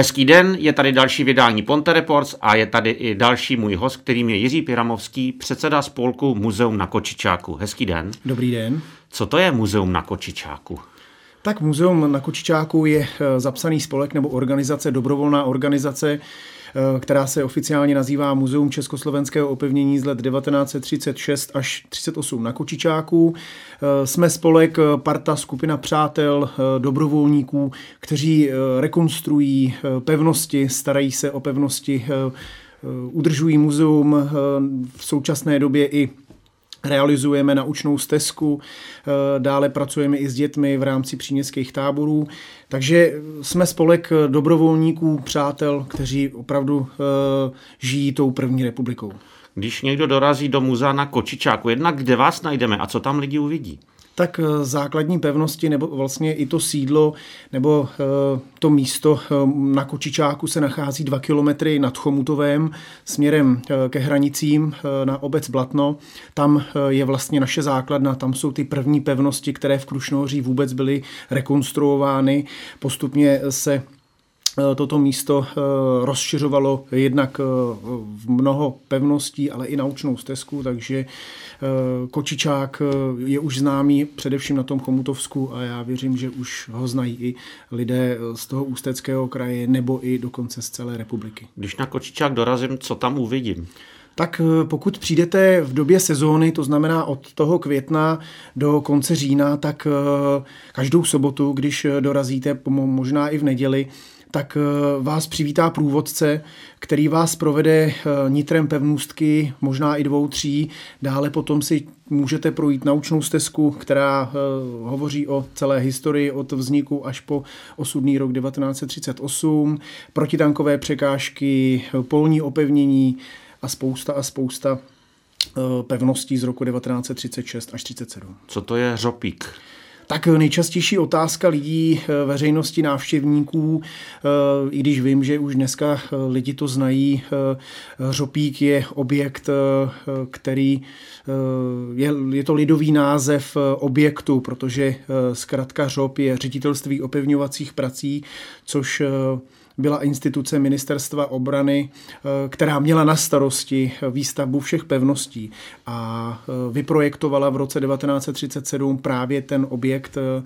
Hezký den, je tady další vydání Ponte Reports a je tady i další můj host, kterým je Jiří Piramovský, předseda spolku Muzeum na Kočičáku. Hezký den. Dobrý den. Co to je Muzeum na Kočičáku? Tak Muzeum na Kočičáku je eh, zapsaný spolek nebo organizace, dobrovolná organizace, která se oficiálně nazývá Muzeum československého opevnění z let 1936 až 38 na Kočičáku. Eh, jsme spolek, parta, skupina přátel, dobrovolníků, kteří rekonstruují pevnosti, starají se o pevnosti, udržují muzeum v současné době i realizujeme naučnou stezku, eh, dále pracujeme i s dětmi v rámci příměstských táborů, takže jsme spolek dobrovolníků, přátel, kteří opravdu eh, žijí tou první republikou. Když někdo dorazí do muzea na Kočičáku, jednak kde vás najdeme a co tam lidi uvidí? Tak eh, základní pevnosti nebo vlastně i to sídlo nebo eh, to místo eh, na Kočičáku se nachází dva kilometry nad Chomutovém směrem ke hranicím na obec Blatno. Tam je vlastně naše základna, tam jsou ty první pevnosti, které v Krušnohoří vůbec byly rekonstruovány. Postupně se toto místo rozšiřovalo jednak v mnoho pevností, ale i naučnou stezku, takže Eh, Kočičák eh, je už známý především na tom Chomutovsku a já věřím, že už ho znají i lidé eh, z toho ústeckého kraje nebo i dokonce z celé republiky. Když na Kočičák dorazím, co tam uvidím? Tak pokud přijdete v době sezóny, to znamená od toho května do konce října, tak každou sobotu, když dorazíte, možná i v neděli, tak eh, vás přivítá průvodce, který vás provede eh, nitrem pevnůstky, možná i dvou, tří. Dále potom si můžete projít naučnou stezku, která eh, hovoří o celé historii od vzniku až po osudný rok 1938, protitankové překážky, polní opevnění a spousta a spousta pevností z roku 1936 až 37. Co to je řopík? Tak nejčastější otázka lidí, eh, veřejnosti, návštěvníků, eh, i když vím, že už dneska eh, lidi to znají, Řopík je objekt, který je, je to lidový název objektu, protože zkrátka Řop je ředitelství opevňovacích prací, což byla instituce ministerstva obrany, eh, která měla na starosti výstavbu všech pevností a eh, vyprojektovala v roce 1937 právě ten objekt, eh,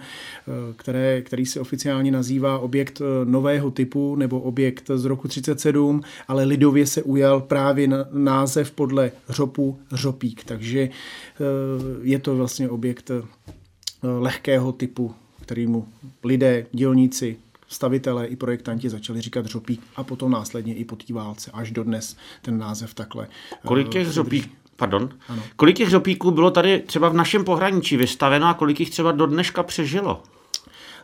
které, který se oficiálně nazývá objekt nového typu nebo objekt z roku 37, ale lidově se ujal právě název podle řopu řopík, takže je to vlastně objekt lehkého typu, kterýmu lidé, dělníci stavitelé i projektanti začali říkat řopík a potom následně i po té válce. Až dodnes ten název takhle. Kolik těch řopík, Pardon. Ano. Kolik těch řopíků bylo tady třeba v našem pohraničí vystaveno a kolik jich třeba do dneška přežilo?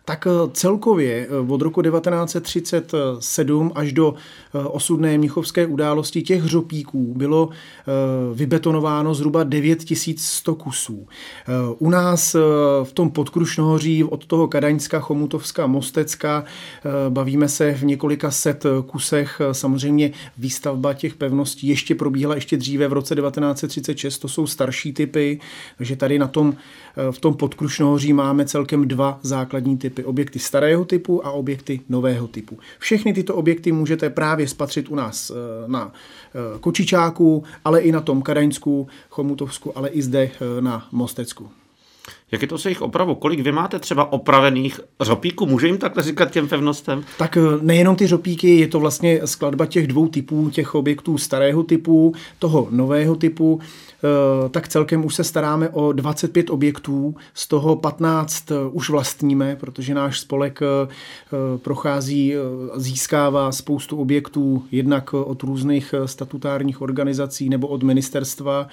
Tak eh, celkově eh, od roku 1937 až do eh, osudné mnichovské události těch hřopíků bylo vybetonováno zhruba 9100 kusů. U nás v tom podkrušnohoří od toho Kadaňska, Chomutovska, Mostecka bavíme se v několika set kusech. Samozřejmě výstavba těch pevností ještě probíhala ještě dříve v roce 1936, to jsou starší typy, takže tady na tom, v tom podkrušnohoří máme celkem dva základní typy typy. Objekty starého typu a objekty nového typu. Všechny tyto objekty můžete právě spatřit u nás eh, na eh, Kočičáku, ale i na tom Kadaňsku, Chomutovsku, ale i zde eh, na Mostecku. Jak je to se jejich opravu? Kolik vy máte třeba opravených řopíků? Může jim takhle říkat těm pevnostem? Tak nejenom ty řopíky, je to vlastně skladba těch dvou typů, těch objektů starého typu, toho nového typu. Eh, tak celkem už se staráme o 25 objektů, z toho 15 eh, už vlastníme, protože náš spolek eh, prochází, získává spoustu objektů jednak od různých statutárních organizací nebo od ministerstva.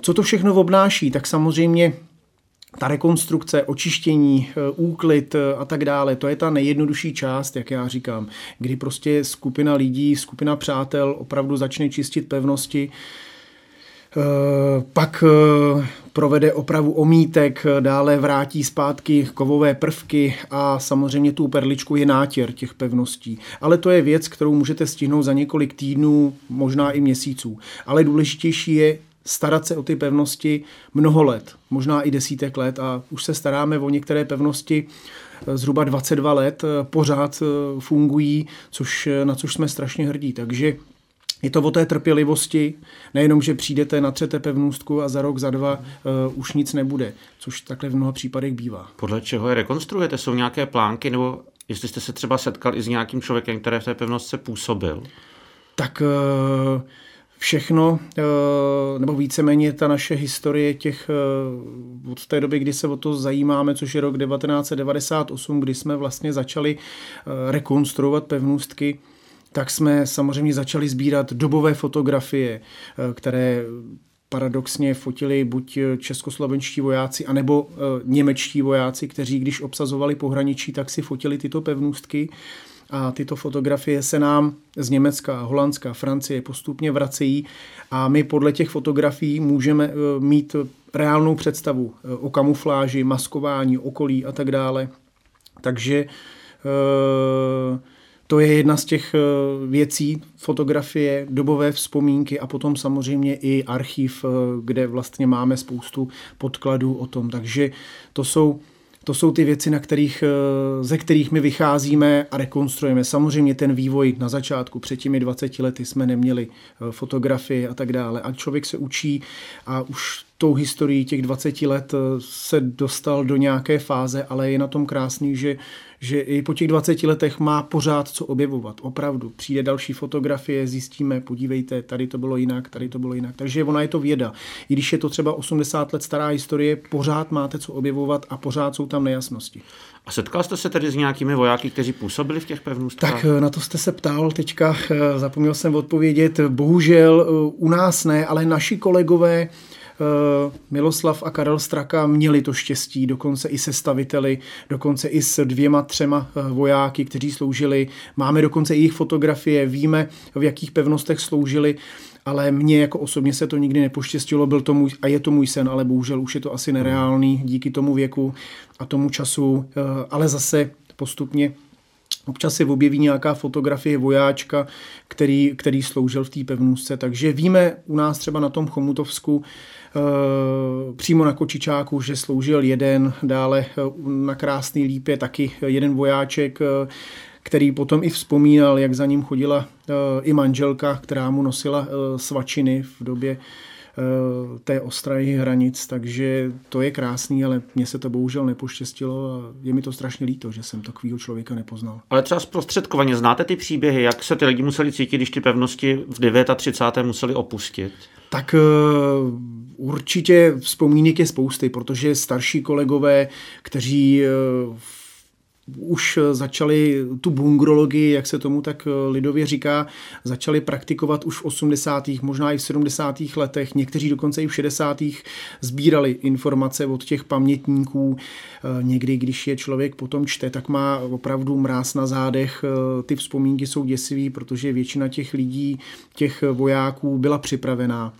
Co to všechno obnáší? Tak samozřejmě ta rekonstrukce, očištění, úklid a tak dále, to je ta nejjednodušší část, jak já říkám, kdy prostě skupina lidí, skupina přátel opravdu začne čistit pevnosti, Eh, pak eh, provede opravu omítek, dále vrátí zpátky kovové prvky a samozřejmě tu perličku je nátěr těch pevností. Ale to je věc, kterou můžete stihnout za několik týdnů, možná i měsíců. Ale důležitější je starat se o ty pevnosti mnoho let, možná i desítek let a už se staráme o některé pevnosti zhruba 22 let pořád fungují, což, na což jsme strašně hrdí. Takže je to o té trpělivosti, nejenom, že přijdete, natřete pevnůstku a za rok, za dva uh, už nic nebude, což takhle v mnoha případech bývá. Podle čeho je rekonstruujete? Jsou nějaké plánky, nebo jestli jste se třeba setkal i s nějakým člověkem, který v té pevnostce působil? Tak uh, všechno, uh, nebo víceméně ta naše historie těch uh, od té doby, kdy se o to zajímáme, což je rok 1998, kdy jsme vlastně začali rekonstruovat pevnůstky, tak jsme samozřejmě začali sbírat dobové fotografie, eh, které paradoxně fotili buď českoslovenští vojáci, anebo eh, němečtí vojáci, kteří když obsazovali pohraničí, tak si fotili tyto pevnůstky. A tyto fotografie se nám z Německa, Holandska, Francie postupně vracejí a my podle těch fotografií můžeme eh, mít reálnou představu o kamufláži, maskování, okolí a tak dále. Takže to je jedna z těch eh, věcí, fotografie, dobové vzpomínky a potom samozřejmě i archiv, eh, kde vlastně máme spoustu podkladů o tom. Takže to jsou to jsou ty věci, na kterých, eh, ze kterých my vycházíme a rekonstruujeme. Samozřejmě ten vývoj na začátku, před těmi 20 lety jsme neměli fotografie a tak dále. A člověk se učí a už tou historií těch 20 let se dostal do nějaké fáze, ale je na tom krásný, že že i po těch 20 letech má pořád co objevovat. Opravdu. Přijde další fotografie, zjistíme, podívejte, tady to bylo jinak, tady to bylo jinak. Takže ona je to věda. I když je to třeba 80 let stará historie, pořád máte co objevovat a pořád jsou tam nejasnosti. A setkal jste se tedy s nějakými vojáky, kteří působili v těch pevnostech? Tak eh, na to jste se ptal teďka, eh, zapomněl jsem odpovědět. Bohužel eh, u nás ne, ale naši kolegové Eh, Miloslav a Karel Straka měli to štěstí, dokonce i se staviteli, dokonce i s dvěma, třema eh, vojáky, kteří sloužili. Máme dokonce i jejich fotografie, víme, v jakých pevnostech sloužili ale mně jako osobně se to nikdy nepoštěstilo, byl to můj, a je to můj sen, ale bohužel už je to asi nereálný díky tomu věku a tomu času, eh, ale zase postupně Občas se objeví nějaká fotografie vojáčka, který, který sloužil v té pevnůzce, takže víme u nás třeba na tom Chomutovsku, Eh, přímo na Kočičáku, že sloužil jeden, dále eh, na Krásný lípě taky jeden vojáček, eh, který potom i vzpomínal, jak za ním chodila i manželka, která mu nosila svačiny v době té ostrahy hranic, takže to je krásný, ale mně se to bohužel nepoštěstilo a je mi to strašně líto, že jsem takového člověka nepoznal. Ale třeba zprostředkovaně znáte ty příběhy, jak se ty lidi museli cítit, když ty pevnosti v 39. museli opustit? Tak Určitě vzpomínek je spousty, protože starší kolegové, kteří eh, už začali tu bungrologii, jak se tomu tak eh, lidově říká, začali praktikovat už v 80. možná i v 70. letech, někteří dokonce i v 60. sbírali informace od těch pamětníků. Eh, někdy, když je člověk potom čte, tak má opravdu mráz na zádech. Ty vzpomínky jsou děsivý, protože většina těch lidí, těch vojáků byla připravená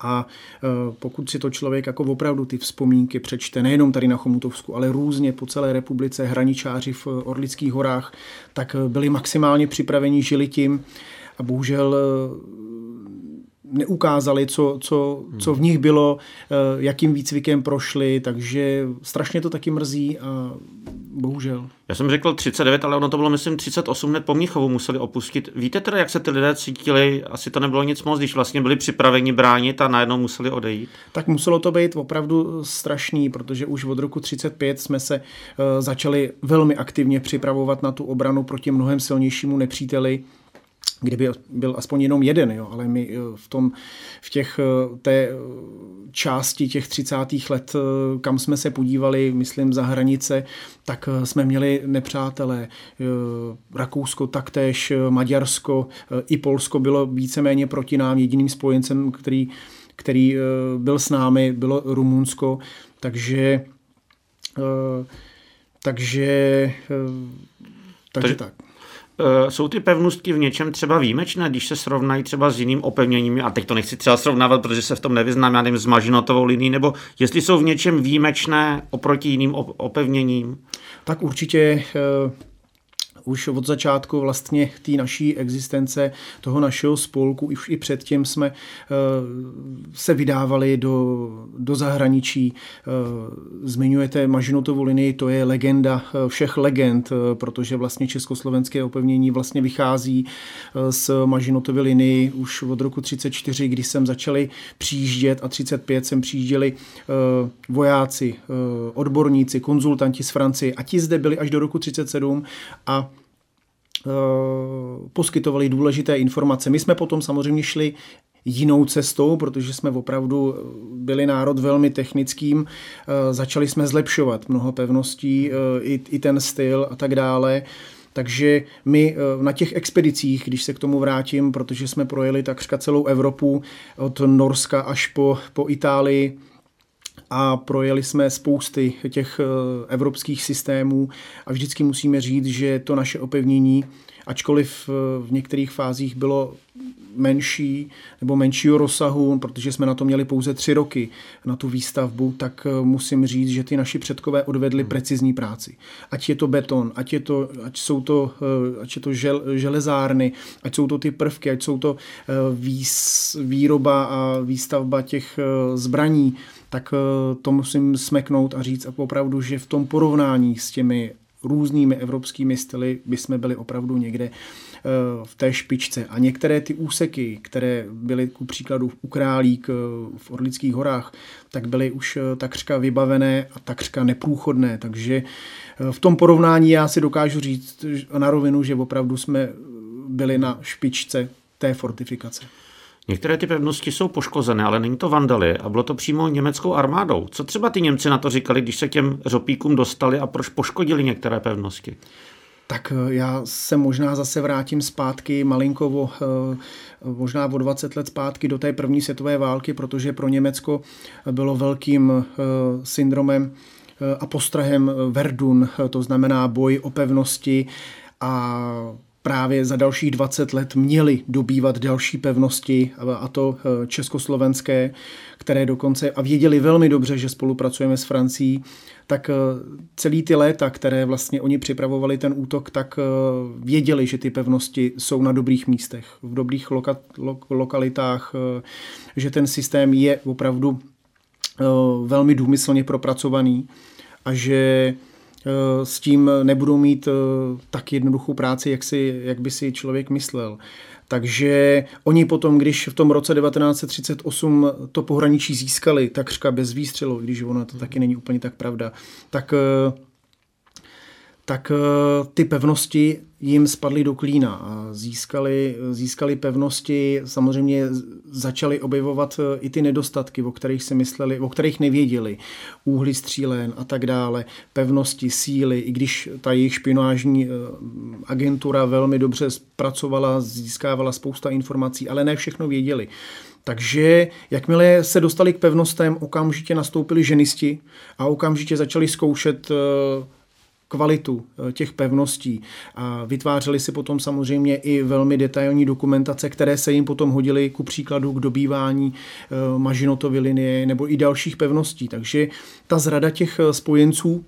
a e, pokud si to člověk jako opravdu ty vzpomínky přečte, nejenom tady na Chomutovsku, ale různě po celé republice, hraničáři v Orlických horách, tak byli maximálně připraveni, žili tím a bohužel neukázali, co, co, co v nich bylo, jakým výcvikem prošli, takže strašně to taky mrzí a bohužel. Já jsem řekl 39, ale ono to bylo, myslím, 38 hned po Mnichovu museli opustit. Víte teda, jak se ty lidé cítili? Asi to nebylo nic moc, když vlastně byli připraveni bránit a najednou museli odejít. Tak muselo to být opravdu strašný, protože už od roku 35 jsme se uh, začali velmi aktivně připravovat na tu obranu proti mnohem silnějšímu nepříteli kdyby byl aspoň jenom jeden, jo, ale my eh, v tom, v těch, eh, té eh, části těch 30. let, kam jsme se podívali, myslím, za hranice, tak jsme měli nepřátelé. Rakousko taktéž, Maďarsko, i Polsko bylo víceméně proti nám. Jediným spojencem, který, který byl s námi, bylo Rumunsko, takže takže takže tak. Eh, jsou ty pevnostky v něčem třeba výjimečné, když se srovnají třeba s jiným opevněním, a teď to nechci třeba srovnávat, protože se v tom nevyznám, já nevím, s mažinotovou linií, nebo jestli jsou v něčem výjimečné oproti jiným opevněním? Tak určitě eh, už od začátku vlastně té naší existence, toho našeho spolku, už i předtím jsme se vydávali do, do zahraničí. Zmiňujete Mažinotovu linii, to je legenda všech legend, protože vlastně československé opevnění vlastně vychází z Mažinotovy linii už od roku 34, kdy jsem začali přijíždět a 35 jsem přijížděli vojáci, odborníci, konzultanti z Francie a ti zde byli až do roku 37 a poskytovali důležité informace. My jsme potom samozřejmě šli jinou cestou, protože jsme opravdu byli národ velmi technickým. E, začali jsme zlepšovat mnoho pevností, i, i ten styl a tak dále. Takže my na těch expedicích, když se k tomu vrátím, protože jsme projeli takřka celou Evropu, od Norska až po, po Itálii, a projeli jsme spousty těch eh, evropských systémů a vždycky musíme říct, že to naše opevnění, ačkoliv eh, v některých fázích bylo menší nebo menšího rozsahu, protože jsme na to měli pouze tři roky na tu výstavbu, tak eh, musím říct, že ty naši předkové odvedli hmm. precizní práci. Ať je to beton, ať, je to, ať jsou to, ať je to žel, železárny, ať jsou to ty prvky, ať jsou to výs, výroba a výstavba těch zbraní, tak eh, to musím smeknout a říct opravdu, že v tom porovnání s těmi různými evropskými styly by jsme byli opravdu někde eh, v té špičce. A některé ty úseky, které byly ku příkladu u Králík eh, v Orlických horách, tak byly už takřka vybavené a takřka neprůchodné. Takže v tom porovnání já si dokážu říct na rovinu, že opravdu jsme byli na špičce té fortifikace. Některé ty pevnosti jsou poškozené, ale není to vandali a bylo to přímo německou armádou. Co třeba ty Němci na to říkali, když se k těm řopíkům dostali a proč poškodili některé pevnosti? Tak eh, já se možná zase vrátím zpátky malinkovo, eh, možná o 20 let zpátky do té první světové války, protože pro Německo bylo velkým eh, syndromem a postrahem Verdun, to znamená boj o pevnosti a právě za dalších 20 let měli dobývat další pevnosti, a to eh, československé, které dokonce, a věděli velmi dobře, že spolupracujeme s Francií, tak eh, celý ty léta, které vlastně oni připravovali ten útok, tak eh, věděli, že ty pevnosti jsou na dobrých místech, v dobrých loka, lo, lokalitách, že ten systém je opravdu velmi důmyslně propracovaný a že s tím nebudou mít eh, tak jednoduchou práci, jak, si, jak by si člověk myslel. Takže oni potom, když v tom roce 1938 to pohraničí získali takřka bez výstřelu, když ono to taky není úplně tak pravda, tak eh, tak eh, ty pevnosti jim spadly do klína a získali, získali pevnosti, samozřejmě začali objevovat eh, i ty nedostatky, o kterých si mysleli, o kterých nevěděli, úhly střílen a tak dále, pevnosti, síly, i když ta jejich špionážní eh, agentura velmi dobře pracovala, získávala spousta informací, ale ne všechno věděli. Takže jakmile se dostali k pevnostem, okamžitě nastoupili ženisti a okamžitě začali zkoušet kvalitu eh, těch pevností. A vytvářeli si potom samozřejmě i velmi detailní dokumentace, které se jim potom hodily ku příkladu k dobývání eh, Mažinotovy linie nebo i dalších pevností. Takže ta zrada těch eh, spojenců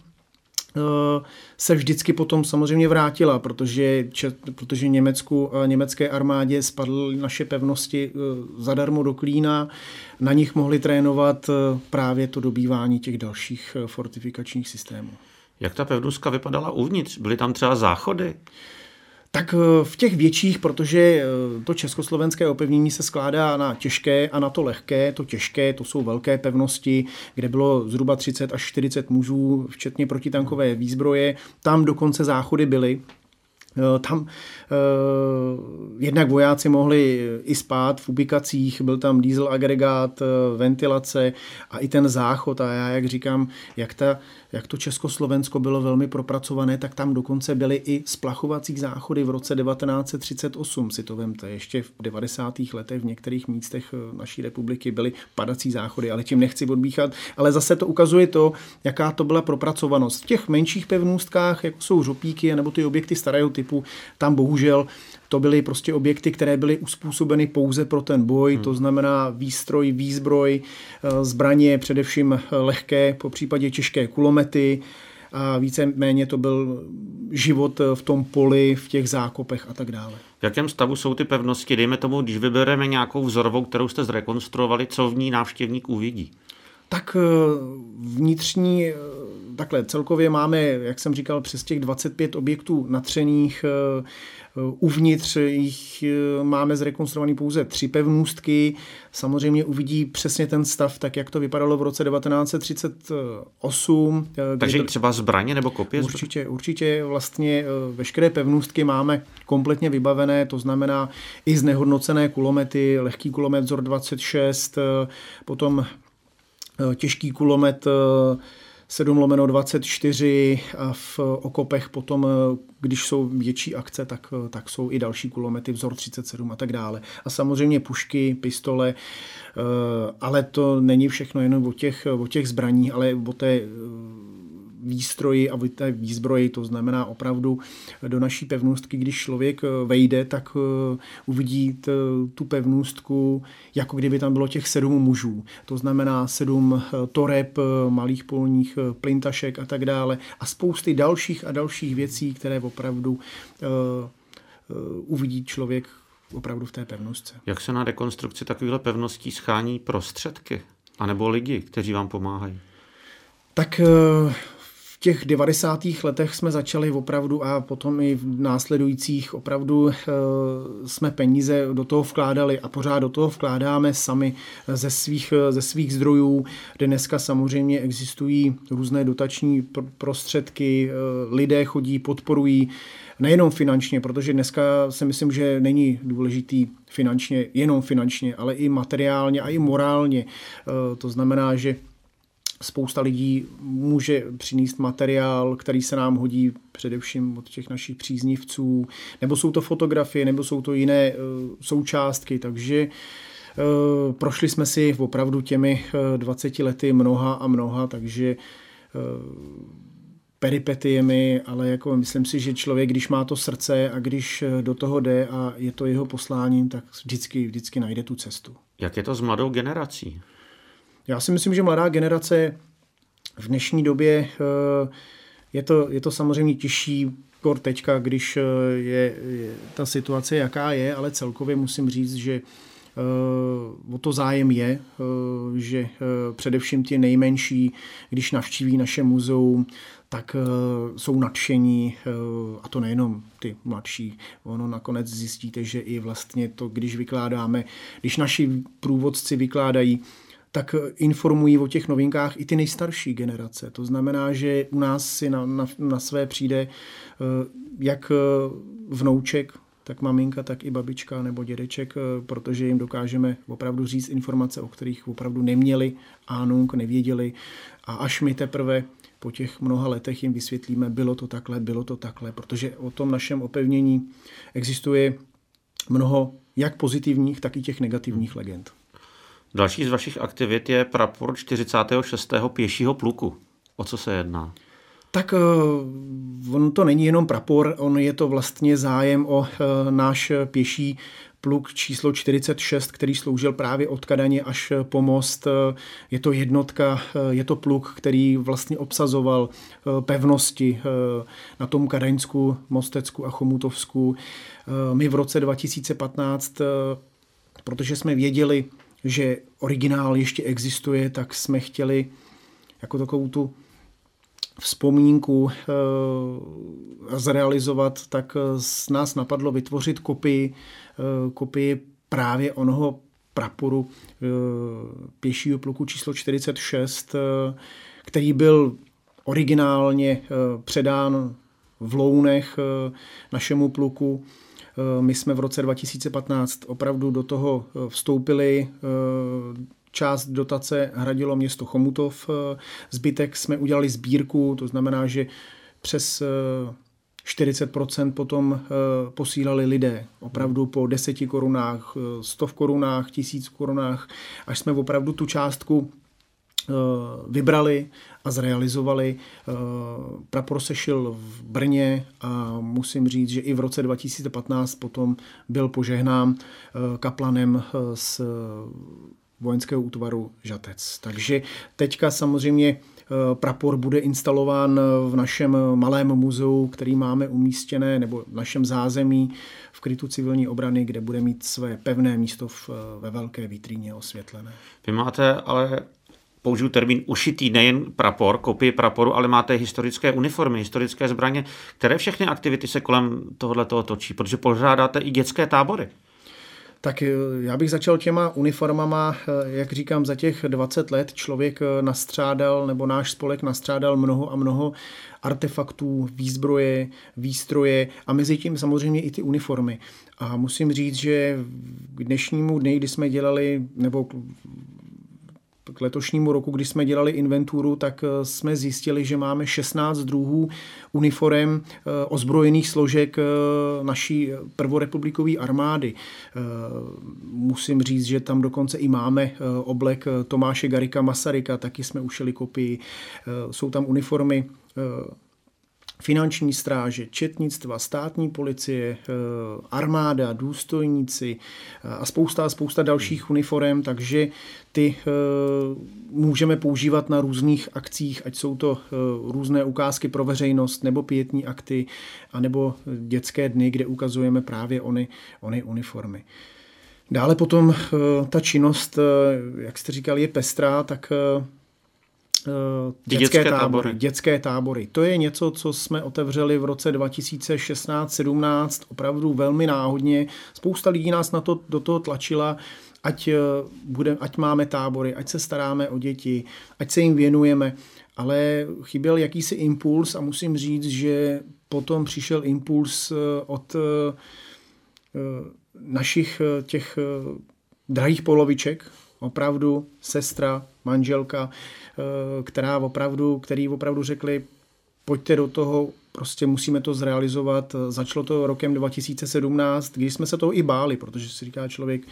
se vždycky potom samozřejmě vrátila, protože, protože Německu, německé armádě spadly naše pevnosti zadarmo do klína, na nich mohli trénovat právě to dobývání těch dalších fortifikačních systémů. Jak ta pevnuska vypadala uvnitř? Byly tam třeba záchody? Tak eh, v těch větších, protože eh, to československé opevnění se skládá na těžké a na to lehké. To těžké, to jsou velké pevnosti, kde bylo zhruba 30 až 40 mužů, včetně protitankové výzbroje. Tam dokonce záchody byly, tam jednak vojáci mohli i spát v ubikacích, byl tam diesel agregát, ventilace a i ten záchod. A já, jak říkám, jak ta jak to Československo bylo velmi propracované, tak tam dokonce byly i splachovací záchody v roce 1938, si to vemte. Ještě v 90. letech v některých místech eh, naší republiky byly padací záchody, ale tím nechci odbíchat. Ale zase to ukazuje to, jaká to byla propracovanost. V těch menších pevnůstkách, jako jsou žopíky nebo ty objekty starého typu, tam bohužel to byly prostě objekty, které byly uspůsobeny pouze pro ten boj, hmm. to znamená výstroj, výzbroj, eh, zbraně, především lehké, po případě těžké kulomety, a víceméně to byl život v tom poli, v těch zákopech a tak dále. V jakém stavu jsou ty pevnosti? Dejme tomu, když vybereme nějakou vzorovou, kterou jste zrekonstruovali, co v ní návštěvník uvidí? Tak vnitřní takhle celkově máme, jak jsem říkal, přes těch 25 objektů natřených. Eh, uvnitř jich eh, máme zrekonstruovaný pouze tři pevnůstky. Samozřejmě uvidí přesně ten stav, tak jak to vypadalo v roce 1938. Eh, Takže byl... třeba zbraně nebo kopie? Určitě, určitě vlastně veškeré pevnůstky máme kompletně vybavené, to znamená i znehodnocené kulomety, lehký kulomet vzor 26, potom těžký kulomet 7 lomeno 24 a v okopech potom, když jsou větší akce, tak, tak jsou i další kulomety, vzor 37 a tak dále. A samozřejmě pušky, pistole, eh, ale to není všechno jenom o těch, o těch zbraních, ale o té výstroji a té výzbroji, to znamená opravdu do naší pevnostky, když člověk eh, vejde, tak eh, uvidí tu pevnostku, jako kdyby tam bylo těch sedm mužů. To znamená sedm eh, toreb, malých polních plintašek a tak dále a spousty dalších a dalších věcí, které opravdu uvidí člověk opravdu v té pevnostce. Jak se na rekonstrukci takovýchhle pevností schání prostředky? A nebo lidi, kteří vám pomáhají? Tak v těch 90. letech jsme začali opravdu a potom i v následujících opravdu eh, jsme peníze do toho vkládali a pořád do toho vkládáme sami ze svých, ze svých zdrojů, dneska samozřejmě existují různé dotační prostředky, eh, lidé chodí, podporují nejenom finančně, protože dneska si myslím, že není důležitý finančně, jenom finančně, ale i materiálně a i morálně. Eh, to znamená, že Spousta lidí může přinést materiál, který se nám hodí především od těch našich příznivců, nebo jsou to fotografie, nebo jsou to jiné uh, součástky, takže uh, prošli jsme si opravdu těmi uh, 20 lety mnoha a mnoha, takže peripetiemi, ale jako myslím si, že člověk, když má to srdce a když do toho jde a je to jeho posláním, tak vždycky, vždycky najde tu cestu. Jak je to s mladou generací? Já si myslím, že mladá generace v dnešní době eh, je to, je to samozřejmě těžší kor teďka, když eh, je, je ta situace jaká je, ale celkově musím říct, že Uh, o to zájem je, že především ti nejmenší, když navštíví naše muzeum, tak jsou nadšení, a to nejenom ty mladší. Ono nakonec zjistíte, že i vlastně to, když vykládáme, když naši průvodci vykládají tak informují o těch novinkách i ty nejstarší generace. To znamená, že u nás si na, na, na své přijde eh, jak eh, vnouček, tak maminka, tak i babička nebo dědeček, eh, protože jim dokážeme opravdu říct informace, o kterých opravdu neměli ánung, nevěděli a až my teprve po těch mnoha letech jim vysvětlíme, bylo to takhle, bylo to takhle, protože o tom našem opevnění existuje mnoho jak pozitivních, tak i těch negativních legend. Další z vašich aktivit je prapor 46. pěšího pluku. O co se jedná? Tak eh, on to není jenom prapor, on je to vlastně zájem o eh, náš pěší pluk číslo 46, který sloužil právě od Kadaně až po most. Je to jednotka, je to pluk, který vlastně obsazoval pevnosti na tom Kadaňsku, Mostecku a Chomutovsku. My v roce 2015, protože jsme věděli, že originál ještě existuje, tak jsme chtěli jako takovou tu vzpomínku e, zrealizovat, tak z nás napadlo vytvořit kopii, e, kopii právě onoho praporu e, pěšího pluku číslo 46, e, který byl originálně e, předán v Lounech e, našemu pluku. Eh, my jsme v roce 2015 opravdu do toho eh, vstoupili. Eh, část dotace hradilo město Chomutov, zbytek jsme udělali sbírku, to znamená, že přes 40% potom posílali lidé. Opravdu po 10 korunách, 100 korunách, 1000 korunách, až jsme opravdu tu částku vybrali a zrealizovali. Eh, prapor se šil v Brně a musím říct, že i v roce 2015 potom byl požehnán eh, kaplanem z eh, vojenského útvaru Žatec. Takže teďka samozřejmě prapor bude instalován v našem malém muzeu, který máme umístěné, nebo v našem zázemí v krytu civilní obrany, kde bude mít své pevné místo v, ve velké vitríně osvětlené. Vy máte ale použiju termín ušitý nejen prapor, kopii praporu, ale máte historické uniformy, historické zbraně. Které všechny aktivity se kolem tohohle toho točí? Protože pořádáte i dětské tábory. Tak eh, já bych začal těma uniformama, eh, jak říkám, za těch 20 let člověk eh, nastřádal, nebo náš spolek nastřádal mnoho a mnoho artefaktů, výzbroje, výstroje a mezi tím samozřejmě i ty uniformy. A musím říct, že k dnešnímu dny, kdy jsme dělali, nebo k letošnímu roku, když jsme dělali inventuru, tak eh, jsme zjistili, že máme 16 druhů uniform eh, ozbrojených složek eh, naší prvorepublikové armády. Musím říct, že tam dokonce i máme oblek Tomáše Garika Masaryka, taky jsme ušili kopii. Jsou tam uniformy finanční stráže, četnictva, státní policie, eh, armáda, důstojníci eh, a spousta, spousta dalších uniform, takže ty eh, můžeme používat na různých akcích, ať jsou to různé ukázky pro veřejnost, nebo pětní akty, anebo dětské dny, kde ukazujeme právě ony, ony uniformy. Dále potom ta činnost, jak jste říkal, je pestrá, tak dětské, dětské tábory. tábory. Dětské tábory. To je něco, co jsme otevřeli v roce 2016-17, opravdu velmi náhodně. Spousta lidí nás na to, do toho tlačila, ať, eh, bude, ať máme tábory, ať se staráme o děti, ať se jim věnujeme. Ale chyběl jakýsi impuls a musím říct, že potom přišel impuls eh, od našich těch drahých poloviček, opravdu sestra, manželka, Eh, která opravdu, který opravdu řekli, pojďte do toho, prostě musíme to zrealizovat. Začalo to rokem 2017, když jsme se toho i báli, protože si říká člověk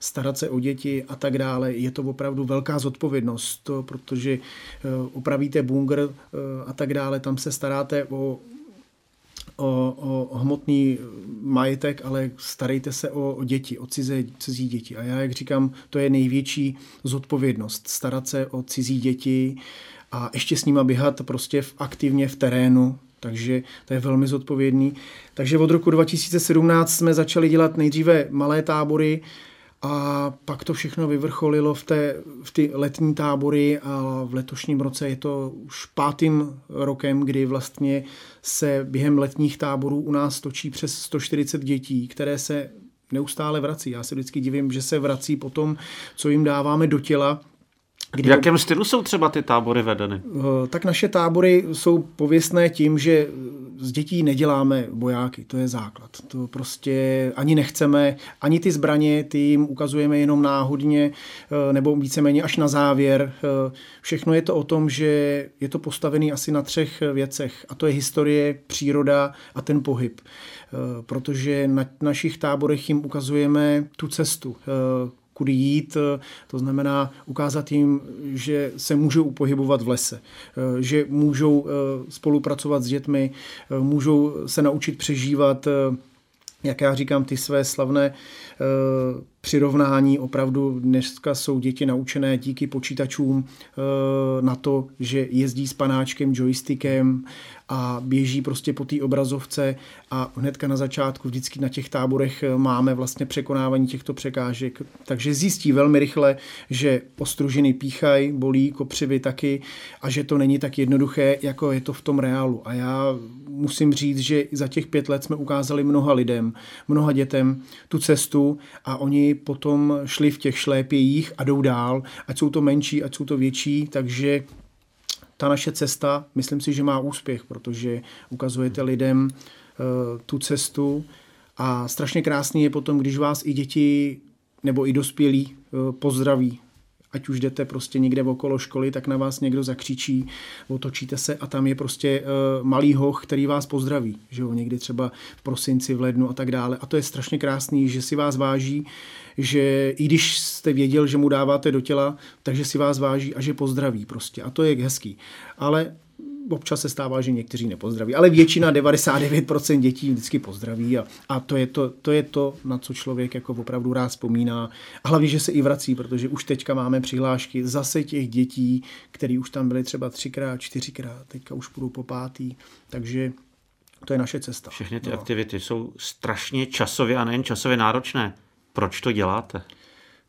starat se o děti a tak dále. Je to opravdu velká zodpovědnost, protože eh, opravíte bunkr eh, a tak dále, tam se staráte o o, o hmotný majetek, ale starejte se o, o děti, o cizí, cizí děti. A já, jak říkám, to je největší zodpovědnost, starat se o cizí děti a ještě s nima běhat prostě v, aktivně v terénu, takže to je velmi zodpovědný. Takže od roku 2017 jsme začali dělat nejdříve malé tábory, a pak to všechno vyvrcholilo v, té, v ty letní tábory a v letošním roce je to už pátým rokem, kdy vlastně se během letních táborů u nás točí přes 140 dětí, které se neustále vrací. Já se vždycky divím, že se vrací po tom, co jim dáváme do těla, Kdy v jakém stylu jsou třeba ty tábory vedeny? Eh, tak naše tábory jsou pověstné tím, že z dětí neděláme bojáky, to je základ. To prostě ani nechceme, ani ty zbraně, ty jim ukazujeme jenom náhodně, eh, nebo víceméně až na závěr. Eh, všechno je to o tom, že je to postavený asi na třech věcech, a to je historie, příroda a ten pohyb. Protože na našich táborech jim ukazujeme tu cestu, kudy jít, eh, to znamená ukázat jim, že se můžou pohybovat v lese, eh, že můžou eh, spolupracovat s dětmi, můžou se naučit přežívat, jak já říkám, ty své slavné přirovnání. Opravdu dneska jsou děti naučené díky počítačům na to, že jezdí s panáčkem, joystickem, a běží prostě po té obrazovce a hnedka na začátku vždycky na těch táborech eh, máme vlastně překonávání těchto překážek. Takže zjistí velmi rychle, že ostružiny píchají, bolí, kopřivy taky a že to není tak jednoduché, jako je to v tom reálu. A já musím říct, že za těch pět let jsme ukázali mnoha lidem, mnoha dětem tu cestu a oni potom šli v těch šlépějích a jdou dál, ať jsou to menší, ať jsou to větší, takže ta naše cesta, myslím si, že má úspěch, protože ukazujete lidem uh, tu cestu a strašně krásný je potom, když vás i děti nebo i dospělí uh, pozdraví. Ať už jdete prostě někde okolo školy, tak na vás někdo zakřičí, otočíte se a tam je prostě uh, malý hoch, který vás pozdraví. Že jo? Někdy třeba v prosinci, v lednu a tak dále. A to je strašně krásný, že si vás váží, že i když jste věděl, že mu dáváte do těla, takže si vás váží a že pozdraví prostě. A to je hezký. Ale občas se stává, že někteří nepozdraví, ale většina, 99% dětí vždycky pozdraví a, a to, je to, to je to, na co člověk jako opravdu rád vzpomíná. A hlavně, že se i vrací, protože už teďka máme přihlášky zase těch dětí, které už tam byly třeba třikrát, čtyřikrát, teďka už budou po pátý, takže to je naše cesta. Všechny ty no. aktivity jsou strašně časově a nejen časově náročné. Proč to děláte?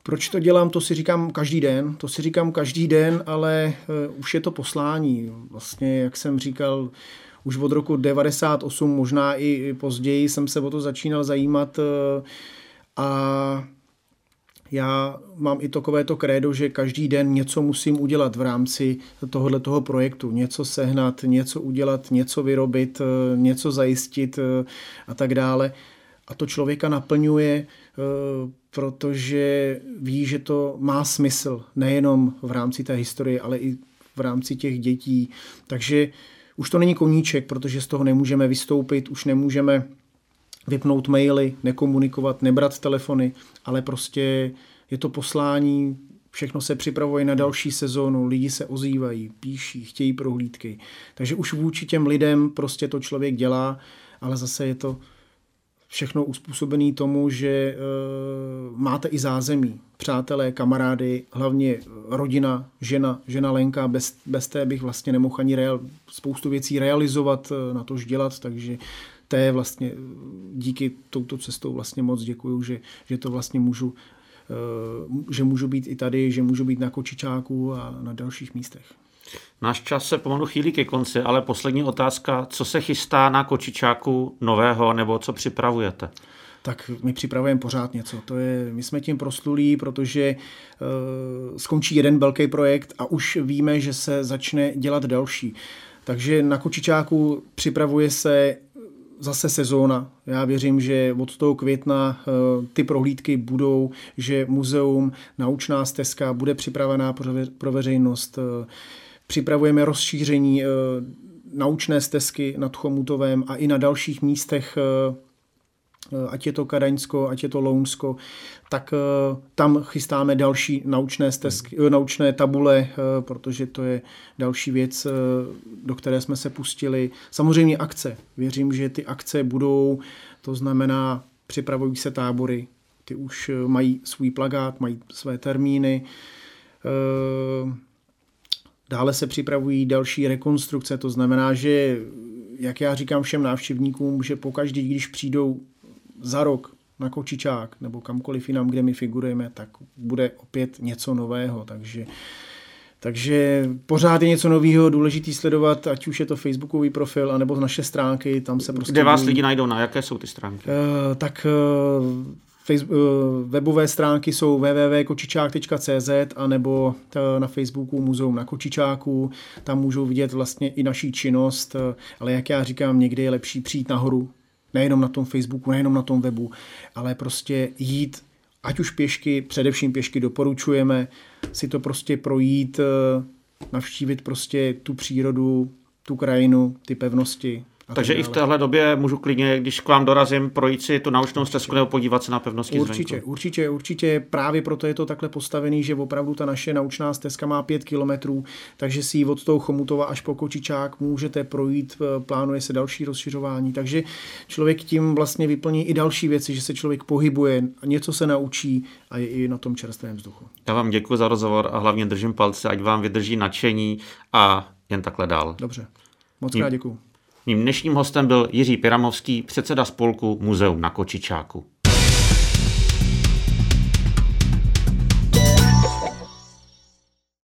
Proč to dělám, to si říkám každý den, to si říkám každý den, ale uh, už je to poslání. Vlastně, jak jsem říkal, už od roku 98, možná i později jsem se o to začínal zajímat uh, a já mám i takové to krédo, že každý den něco musím udělat v rámci tohohle toho projektu. Něco sehnat, něco udělat, něco vyrobit, eh, něco zajistit a tak dále. A to člověka naplňuje protože ví, že to má smysl nejenom v rámci té historie, ale i v rámci těch dětí. Takže už to není koníček, protože z toho nemůžeme vystoupit, už nemůžeme vypnout maily, nekomunikovat, nebrat telefony, ale prostě je to poslání, všechno se připravuje na další sezónu, lidi se ozývají, píší, chtějí prohlídky. Takže už vůči těm lidem prostě to člověk dělá, ale zase je to všechno uspůsobený tomu, že uh, máte i zázemí, přátelé, kamarády, hlavně rodina, žena, žena Lenka, bez, bez té bych vlastně nemohl ani real, spoustu věcí realizovat, eh, na tož dělat, takže té vlastně díky touto cestou vlastně moc děkuju, že, že to vlastně můžu že můžu být i tady, že můžu být na Kočičáku a na dalších místech. Náš čas se pomalu chýlí ke konci, ale poslední otázka, co se chystá na Kočičáku nového nebo co připravujete? tak my připravujeme pořád něco. To je, my jsme tím proslulí, protože uh, skončí jeden velký projekt a už víme, že se začne dělat další. Takže na Kočičáku připravuje se zase sezóna. Já věřím, že od toho května uh, ty prohlídky budou, že muzeum, naučná stezka bude připravená pro, ve, pro veřejnost. Uh, Připravujeme rozšíření eh, naučné stezky nad Chomutovém a i na dalších místech eh, eh, ať je to Kadaňsko, ať je to Lounsko, tak tam chystáme další naučné, stezky, naučné tabule, protože to je další věc, do které jsme se pustili. Samozřejmě akce. Věřím, že ty akce budou, to znamená, připravují se tábory, ty už mají svůj plagát, mají své termíny, Dále se připravují další rekonstrukce, to znamená, že, jak já říkám všem návštěvníkům, že pokaždý, když přijdou za rok na Kočičák nebo kamkoliv jinam, kde my figurujeme, tak bude opět něco nového, takže takže pořád je něco nového, důležitý sledovat, ať už je to facebookový profil, anebo naše stránky, tam se prostě... Kde vás lidi najdou, na jaké jsou ty stránky? Uh, tak uh, Facebook, eh, webové stránky jsou www.kočičák.cz a nebo eh, na Facebooku Muzeum na Kočičáku. Tam můžou vidět vlastně i naší činnost, eh, ale jak já říkám, někdy je lepší přijít nahoru, nejenom na tom Facebooku, nejenom na tom webu, ale prostě jít, ať už pěšky, především pěšky doporučujeme, si to prostě projít, navštívit prostě tu přírodu, tu krajinu, ty pevnosti, takže i v téhle době můžu klidně, když k vám dorazím, projít si tu naučnou stezku nebo podívat se na pevnosti Určitě, zvenku. určitě, určitě. Právě proto je to takhle postavený, že opravdu ta naše naučná stezka má pět kilometrů, takže si ji od toho Chomutova až po Kočičák můžete projít, eh, plánuje se další rozšiřování. Takže člověk tím vlastně vyplní i další věci, že se člověk pohybuje, něco se naučí a je i na tom čerstvém vzduchu. Já vám děkuji za rozhovor a hlavně držím palce, ať vám vydrží nadšení a jen takhle dál. Dobře. Moc krát děkuji. Mým dnešním hostem byl Jiří Piramovský, předseda spolku Muzeum na Kočičáku.